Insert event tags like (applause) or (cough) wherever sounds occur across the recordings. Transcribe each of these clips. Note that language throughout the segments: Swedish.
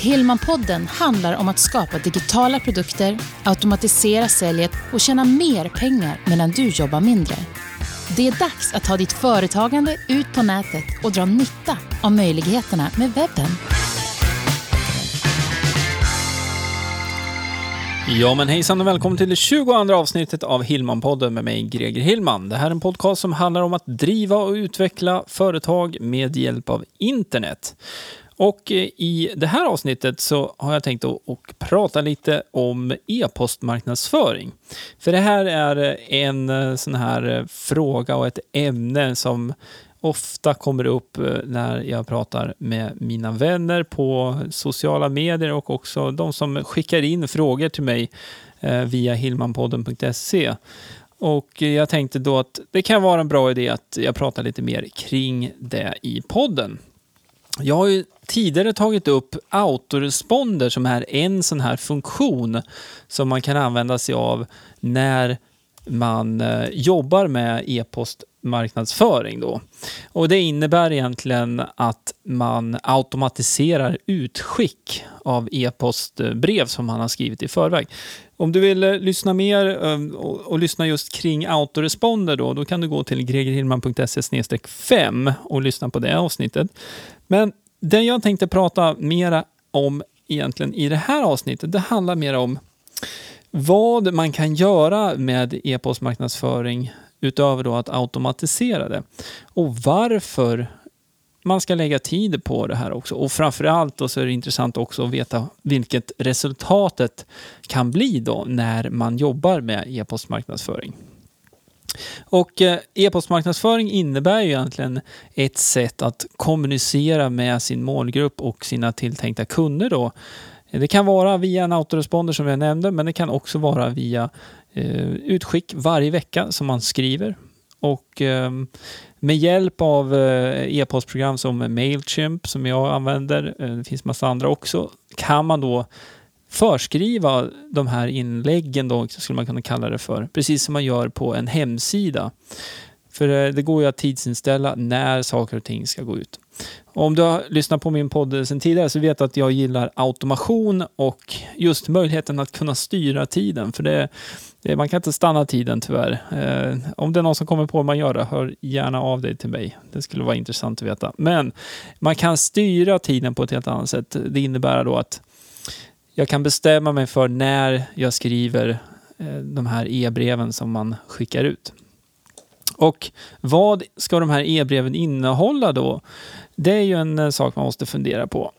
Hillmanpodden handlar om att skapa digitala produkter, automatisera säljet och tjäna mer pengar medan du jobbar mindre. Det är dags att ta ditt företagande ut på nätet och dra nytta av möjligheterna med webben. Ja men hejsan och välkommen till det 22 avsnittet av Hillman-podden med mig Greger Hillman. Det här är en podcast som handlar om att driva och utveckla företag med hjälp av internet. Och eh, i det här avsnittet så har jag tänkt att prata lite om e-postmarknadsföring. För det här är eh, en eh, sån här fråga och ett ämne som ofta kommer upp när jag pratar med mina vänner på sociala medier och också de som skickar in frågor till mig via hillmanpodden.se. Och jag tänkte då att det kan vara en bra idé att jag pratar lite mer kring det i podden. Jag har ju tidigare tagit upp autoresponder som är en sån här funktion som man kan använda sig av när man eh, jobbar med e-postmarknadsföring. Då. Och det innebär egentligen att man automatiserar utskick av e-postbrev som man har skrivit i förväg. Om du vill eh, lyssna mer ehm, och, och, lyssna just kring autoresponder då, då kan du gå till gregerhillman.se 5 och lyssna på det avsnittet. Men det jag tänkte prata mera om egentligen i det här avsnittet, det handlar mer om vad man kan göra med e-postmarknadsföring utöver då att automatisera det. Och varför man ska lägga tid på det här också. Och framförallt då så är det intressant också att veta vilket resultatet kan bli då när man jobbar med e-postmarknadsföring. Och eh, e-postmarknadsföring innebär ju egentligen ett sätt att kommunicera med sin målgrupp och sina tilltänkta kunder då. Det kan vara via en autoresponder som jag nämnde, men det kan också vara via eh, utskick varje vecka som man skriver. Och eh, med hjälp av eh, e-postprogram som Mailchimp som jag använder, eh, det finns massa andra också, kan man då förskriva de här inläggen då, skulle man kunna kalla det för. Precis som man gör på en hemsida. För eh, det går ju att tidsinställa när saker och ting ska gå ut. Om du har lyssnat på min podd eh, sedan tidigare så vet du att jag gillar automation och just möjligheten att kunna styra tiden. För det, man kan inte stanna tiden tyvärr. Eh, om det är någon som kommer på hur man gör det, hör gärna av dig till mig. Det skulle vara intressant att veta. Men man kan styra tiden på ett helt annat sätt. Det innebär då att jag kan bestämma mig för när jag skriver eh, de här e-breven som man skickar ut. Och vad ska de här e-breven innehålla då? Det är ju en eh, sak man måste fundera på.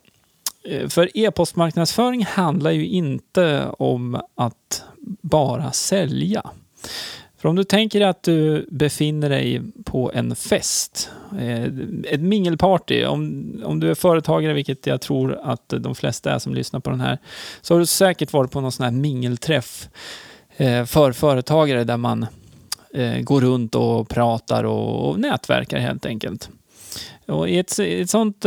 Eh, för e-postmarknadsföring handlar ju inte om att bara sälja. För om du tänker att du befinner dig på en fest, eh, ett mingelparty, om, om du är företagare, vilket jag tror att de flesta är som lyssnar på den här, så har du säkert varit på någon sån här mingelträff eh, för företagare där man eh, går runt och pratar och, nätverkar helt enkelt. Och I ett, ett sånt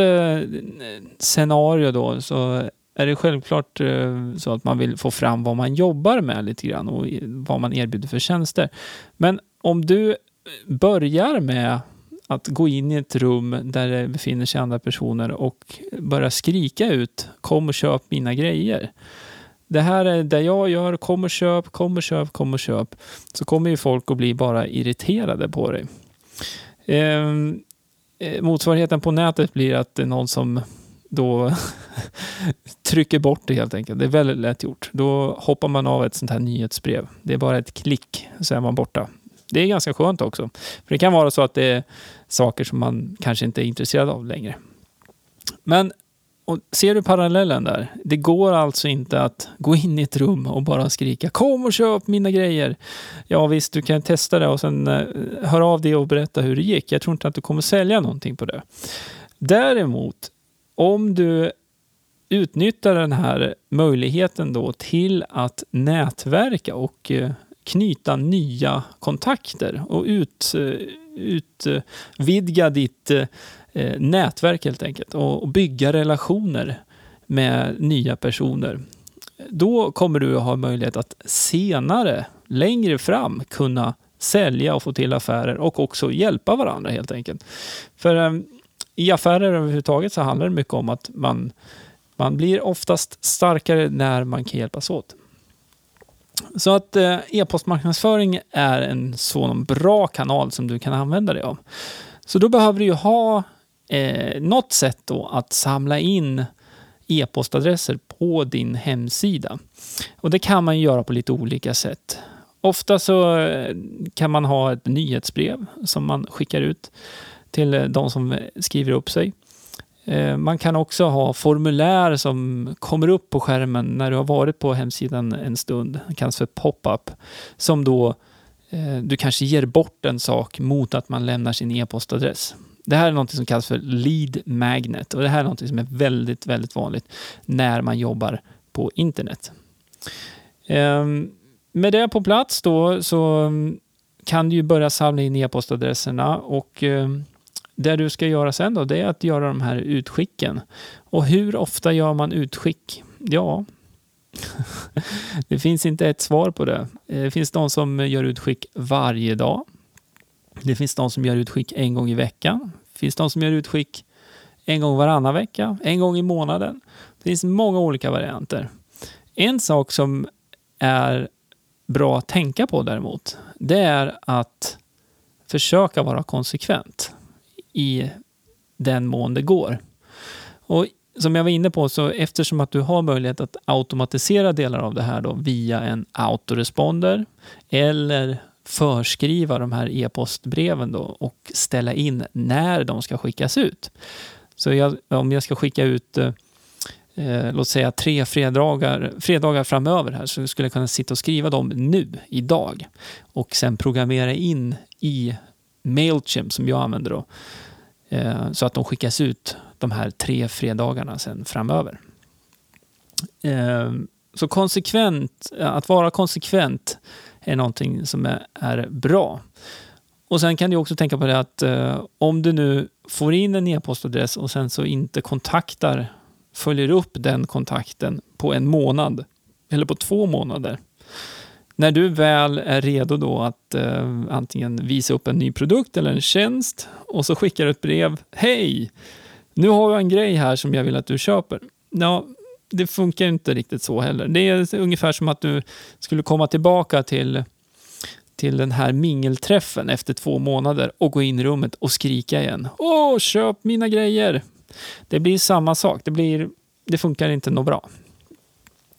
scenario då så är det självklart eh, så att man vill få fram vad man jobbar med lite grann och vad man erbjuder för tjänster. Men om du eh, börjar med att gå in i ett rum där det befinner sig andra personer och börja skrika ut kom och köp mina grejer. Det här är det jag gör, kom och köp, kom och köp, kom och köp. Så kommer ju folk att bli bara irriterade på dig. Ehm, eh, motsvarigheten på nätet blir att det är någon som då (laughs) trycker bort det helt enkelt. Det är väldigt lätt gjort. Då hoppar man av ett sånt här nyhetsbrev. Det är bara ett klick så är man borta. Det är ganska skönt också. För det kan vara så att det är saker som man kanske inte är intresserad av längre. Men och ser du parallellen där? Det går alltså inte att gå in i ett rum och bara skrika kom och köp mina grejer. Ja visst, du kan testa det och sen eh, höra av dig och berätta hur det gick. Jag tror inte att du kommer sälja någonting på det. Däremot om du utnyttjar den här möjligheten då till att nätverka och eh, knyta nya kontakter och ut, eh, utvidga ditt eh, nätverk helt enkelt och bygga relationer med nya personer. Då kommer du ha möjlighet att senare, längre fram, kunna sälja och få till affärer och också hjälpa varandra helt enkelt. För i affärer överhuvudtaget så handlar det mycket om att man Man blir oftast starkare när man kan hjälpas åt. Så att eh, e-postmarknadsföring är en sådan bra kanal som du kan använda dig av. Så då behöver du ju ha eh, något sätt då att samla in e-postadresser på din hemsida. Och det kan man göra på lite olika sätt. Ofta så eh, kan man ha ett nyhetsbrev som man skickar ut till eh, de som skriver upp sig. Eh, man kan också ha formulär som kommer upp på skärmen när du har varit på hemsidan en stund. Det kallas för pop-up. Som då eh, du kanske ger bort en sak mot att man lämnar sin e-postadress. Det här är något som kallas för lead magnet och det här är något som är väldigt, väldigt vanligt när man jobbar på internet. Ehm, med det på plats då så mm, kan du börja samla in e-postadresserna och ehm, det du ska göra sen då, det är att göra de här utskicken. Och hur ofta gör man utskick? Ja, (laughs) det finns inte ett svar på det. Det finns de som gör utskick varje dag. Det finns de som gör utskick en gång i veckan. Det finns de som gör utskick en gång varannan vecka, en gång i månaden. Det finns många olika varianter. En sak som är bra att tänka på däremot, det är att försöka vara konsekvent i den mån det går. Och som jag var inne på, så eftersom att du har möjlighet att automatisera delar av det här då via en autoresponder eller förskriva de här e-postbreven då och ställa in när de ska skickas ut. Så jag, om jag ska skicka ut eh, låt säga tre fredagar, fredagar framöver här så skulle jag kunna sitta och skriva dem nu, idag. Och sen programmera in i Mailchimp som jag använder då. Eh, så att de skickas ut de här tre fredagarna sen framöver. Eh, så konsekvent, eh, att vara konsekvent är någonting som är, är bra. Och sen kan du också tänka på det att eh, om du nu får in en e-postadress och sen så inte kontaktar, följer upp den kontakten på en månad eller på två månader. När du väl är redo då att eh, antingen visa upp en ny produkt eller en tjänst och så skickar du ett brev. Hej! Nu har jag en grej här som jag vill att du köper. Ja, det funkar inte riktigt så heller. Det är ungefär som att du skulle komma tillbaka till, till den här mingelträffen efter två månader och gå in i rummet och skrika igen. Åh, köp mina grejer! Det blir samma sak. Det, blir, det funkar inte något bra.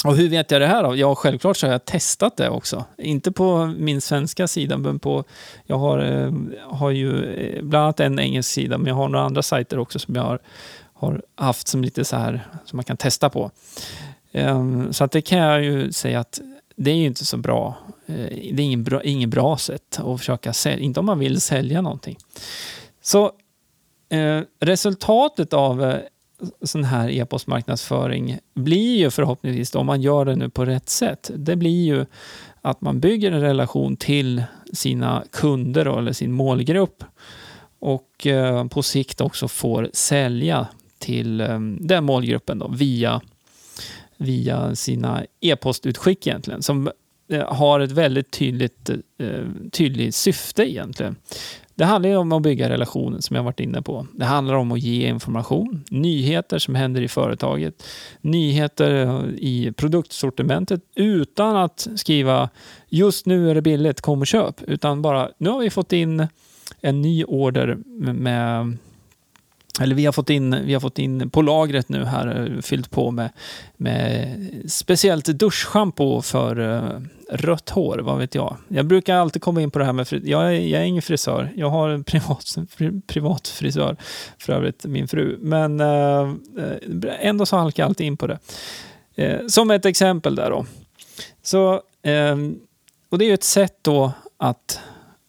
Och hur vet jag det här då? Ja, självklart så har jag testat det också. Inte på min svenska sida, men på... Jag har, eh, har ju eh, bland annat en engelsk sida, men jag har några andra sajter också som jag har har haft som lite så här som man kan testa på. Um, så att det kan jag ju säga att det är ju inte så bra. Eh, det är ingen bra, ingen bra sätt att försöka sälja, inte om man vill sälja någonting. Så resultatet av sån här e-postmarknadsföring blir ju förhoppningsvis, då, om man gör det nu på rätt sätt, det blir ju att man bygger en relation till sina kunder eller sin målgrupp och eh, på sikt också får sälja till eh, den målgruppen då, via, via sina e-postutskick egentligen, som eh, har ett väldigt tydligt, eh, tydligt syfte egentligen. Det handlar ju om att bygga relationen som jag varit inne på. Det handlar om att ge information, nyheter som händer i företaget, nyheter i produktsortimentet utan att skriva just nu är det billigt, kom och köp, utan bara nu har vi fått in en ny order med eller vi har fått in, vi har fått in på lagret nu här, eh, fyllt på med, med speciellt duschschampo för uh, rött hår, vad vet jag. Jag brukar alltid komma in på det här med, jag är, jag är ingen frisör, jag har en (laughs) privat, privat frisör för övrigt, min fru. Men uh, ändå så halkar jag alltid in på det. Uh, som ett exempel där då. Så, ehm, och det är ju ett sätt då att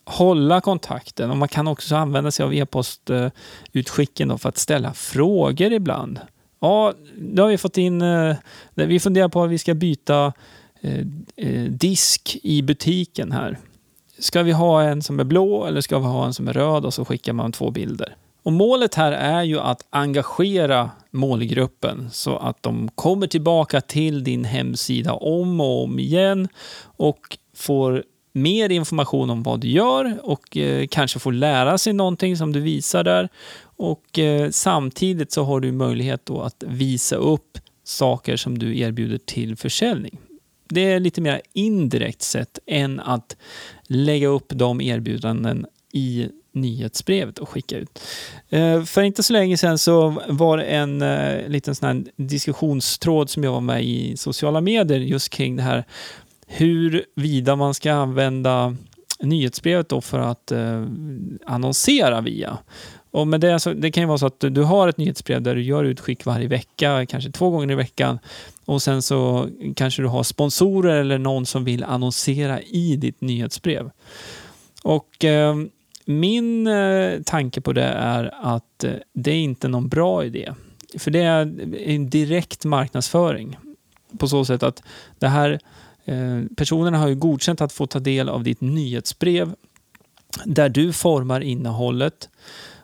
hålla kontakten och man kan också använda sig av e-postutskicken för att ställa frågor ibland. Ja, nu har vi fått in, eh, vi funderar på att vi ska byta eh, eh, disk i butiken här. Ska vi ha en som är blå eller ska vi ha en som är röd och så skickar man två bilder. Och målet här är ju att engagera målgruppen så att de kommer tillbaka till din hemsida om och om igen och får mer information om vad du gör och eh, kanske får lära sig någonting som du visar där. Och eh, samtidigt så har du möjlighet då att visa upp saker som du erbjuder till försäljning. Det är lite mer indirekt sätt än att lägga upp de erbjudanden i nyhetsbrevet och skicka ut. Eh, för inte så länge sedan så var det en eh, liten sån här diskussionstråd som jag var med i sociala medier just kring det här huruvida man ska använda nyhetsbrevet då för att eh, annonsera via. Och med det, så, det kan ju vara så att du har ett nyhetsbrev där du gör utskick varje vecka, kanske två gånger i veckan. Och sen så kanske du har sponsorer eller någon som vill annonsera i ditt nyhetsbrev. Och eh, min eh, tanke på det är att eh, det är inte någon bra idé. För det är en direkt marknadsföring. På så sätt att det här eh, Eh, personerna har ju godkänt att få ta del av ditt nyhetsbrev där du formar innehållet.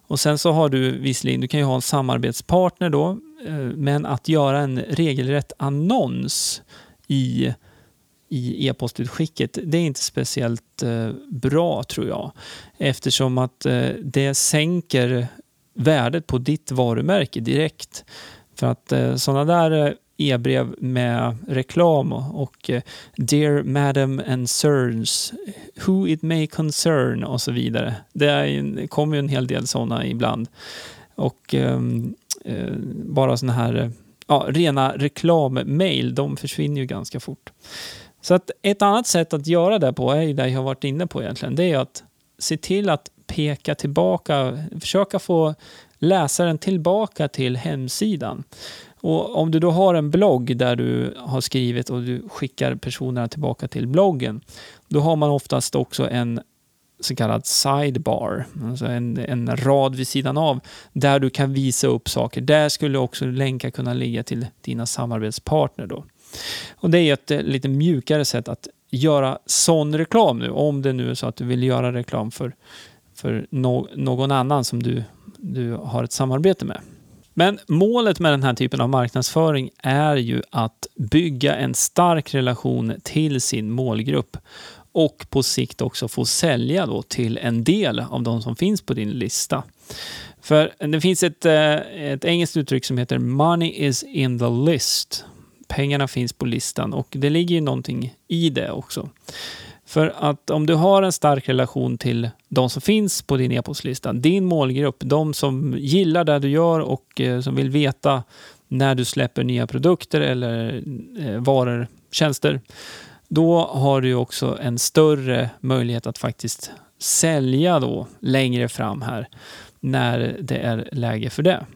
Och sen så har du visserligen, du kan ju ha en samarbetspartner då, eh, men att göra en regelrätt annons i i e-postutskicket, det är inte speciellt eh, bra tror jag. Eftersom att det sänker värdet på ditt varumärke direkt. För att sådana där e-brev med reklam och eh, Dear Madam and Sirs, Who it may concern och så vidare. Det kommer ju en hel del sådana ibland. Och ehm, eh, bara sådana här ja, rena reklammail, de försvinner ju ganska fort. Så att ett annat sätt att göra det på är ju det jag har varit inne på egentligen. Det är att se till att peka tillbaka, försöka få läsaren tillbaka till hemsidan. Och om du då har en blogg där du har skrivit och du skickar personerna tillbaka till bloggen, då har man oftast också en så kallad sidebar, alltså en, en rad vid sidan av, där du kan visa upp saker. Där skulle också länkar kunna ligga till dina samarbetspartner. Då. Och det är ett eh, lite mjukare sätt att göra sån reklam nu, om det nu är så att du vill göra reklam för, för no någon annan som du, du har ett samarbete med. Men målet med den här typen av marknadsföring är ju att bygga en stark relation till sin målgrupp och på sikt också få sälja då till en del av de som finns på din lista. För det finns ett, eh, ett engelskt uttryck som heter “money is in the list” pengarna finns på listan och det ligger ju någonting i det också. För att om du har en stark relation till de som finns på din e-postlista, din målgrupp, de som gillar det du gör och eh, som vill veta när du släpper nya produkter eller eh, varor, tjänster, då har du också en större möjlighet att faktiskt sälja då längre fram här när det är läge för det.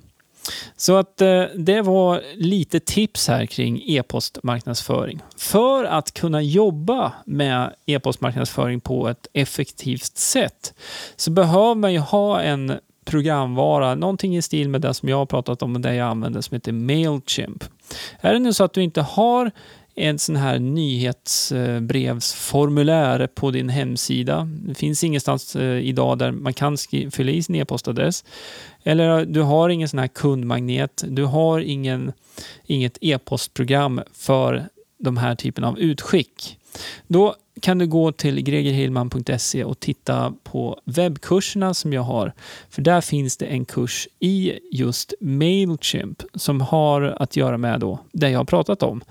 Så att eh, det var lite tips här kring e-postmarknadsföring. För att kunna jobba med e-postmarknadsföring på ett effektivt sätt så behöver man ju ha en programvara, någonting i stil med det som jag har pratat om och det jag använder som heter Mailchimp. Är det nu så att du inte har en sån här nyhetsbrevsformulär på din hemsida. Det finns ingenstans eh, idag där man kan fylla i sin e-postadress. Eller eh, du har ingen sån här kundmagnet. Du har ingen, inget e-postprogram för de här typen av utskick. Då kan du gå till gregerhillman.se och titta på webbkurserna som jag har. För där finns det en kurs i just Mailchimp som har att göra med då det jag har pratat om.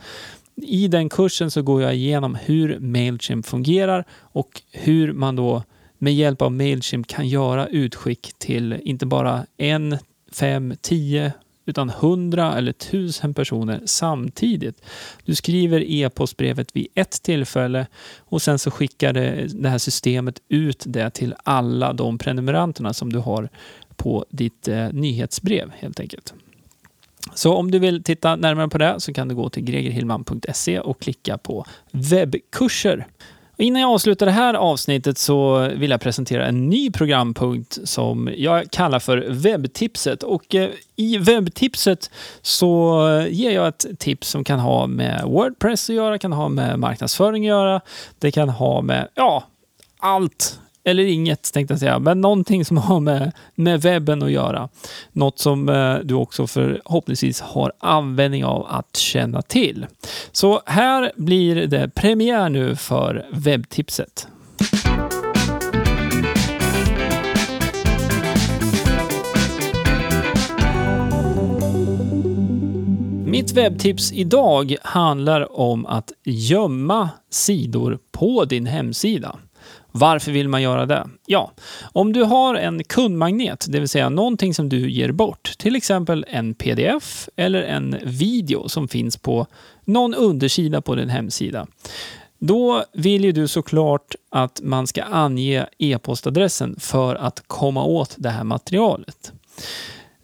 I den kursen så går jag igenom hur Mailchimp fungerar och hur man då med hjälp av Mailchimp kan göra utskick till inte bara en, fem, tio utan hundra eller tusen personer samtidigt. Du skriver e-postbrevet vid ett tillfälle och sen så skickar det, det här systemet ut det till alla de prenumeranterna som du har på ditt eh, nyhetsbrev helt enkelt. Så om du vill titta närmare på det så kan du gå till gregerhillman.se och klicka på webbkurser. Innan jag avslutar det här avsnittet så vill jag presentera en ny programpunkt som jag kallar för webbtipset. Och eh, i webbtipset så ger jag ett tips som kan ha med Wordpress att göra, kan ha med marknadsföring att göra. Det kan ha med, ja, allt eller inget tänkte jag säga, men någonting som har med, med webben att göra. Något som eh, du också förhoppningsvis har användning av att känna till. Så här blir det premiär nu för webbtipset. Mitt webbtips idag handlar om att gömma sidor på din hemsida. Varför vill man göra det? Ja, om du har en kundmagnet, det vill säga någonting som du ger bort, till exempel en pdf eller en video som finns på någon undersida på din hemsida. Då vill ju du såklart att man ska ange e-postadressen för att komma åt det här materialet.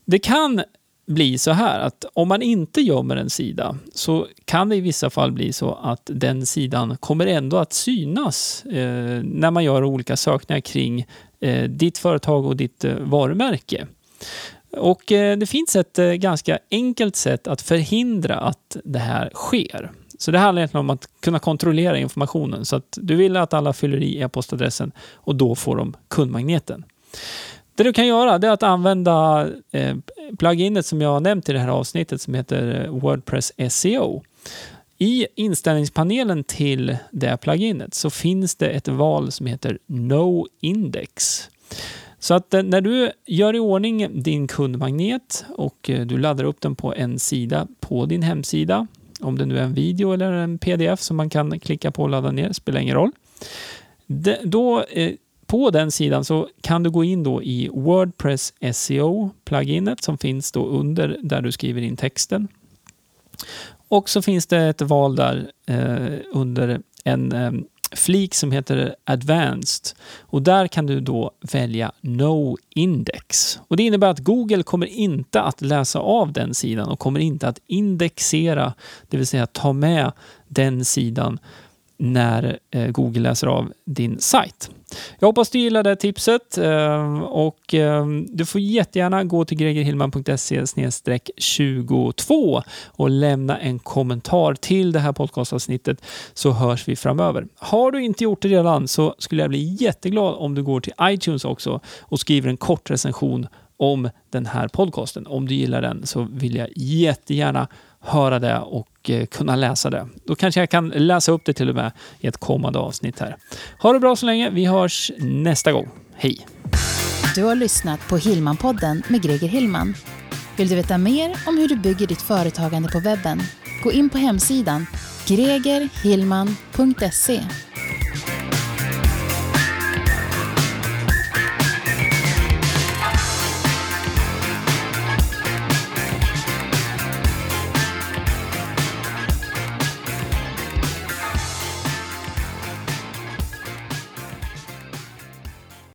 Det kan bli så här att om man inte gömmer en sida så kan det i vissa fall bli så att den sidan kommer ändå att synas eh, när man gör olika sökningar kring eh, ditt företag och ditt eh, varumärke. Och eh, det finns ett eh, ganska enkelt sätt att förhindra att det här sker. Så det handlar egentligen om att kunna kontrollera informationen så att du vill att alla fyller i e-postadressen och då får de kundmagneten. Det du kan göra är att använda eh, pluginet som jag har nämnt i det här avsnittet som heter eh, Wordpress SEO. I inställningspanelen till det pluginet så finns det ett val som heter No Index. Så att eh, när du gör i ordning din kundmagnet och eh, du laddar upp den på en sida på din hemsida, om det nu är en video eller en pdf som man kan klicka på och ladda ner, spelar ingen roll. Då på den sidan så kan du gå in då i Wordpress SEO-pluginet som finns då under där du skriver in texten. Och så finns det ett val där eh, under en eh, flik som heter Advanced och där kan du då välja No Index. Och Det innebär att Google kommer inte att läsa av den sidan och kommer inte att indexera, det vill säga ta med den sidan när eh, Google läser av din sajt. Jag hoppas du gillar det tipset eh, och eh, du får jättegärna gå till gregerhillman.se 22 och lämna en kommentar till det här podcastavsnittet så hörs vi framöver. Har du inte gjort det redan så skulle jag bli jätteglad om du går till iTunes också och skriver en kort recension om den här podcasten. Om du gillar den så vill jag jättegärna höra det och och eh, kunna läsa det. Då kanske jag kan läsa upp det till och med i ett kommande avsnitt här. Ha det bra så länge. Vi hörs nästa gång. Hej! Du har lyssnat på Hillmanpodden med Greger Hillman. Vill du veta mer om hur du bygger ditt företagande på webben? Gå in på hemsidan gregerhillman.se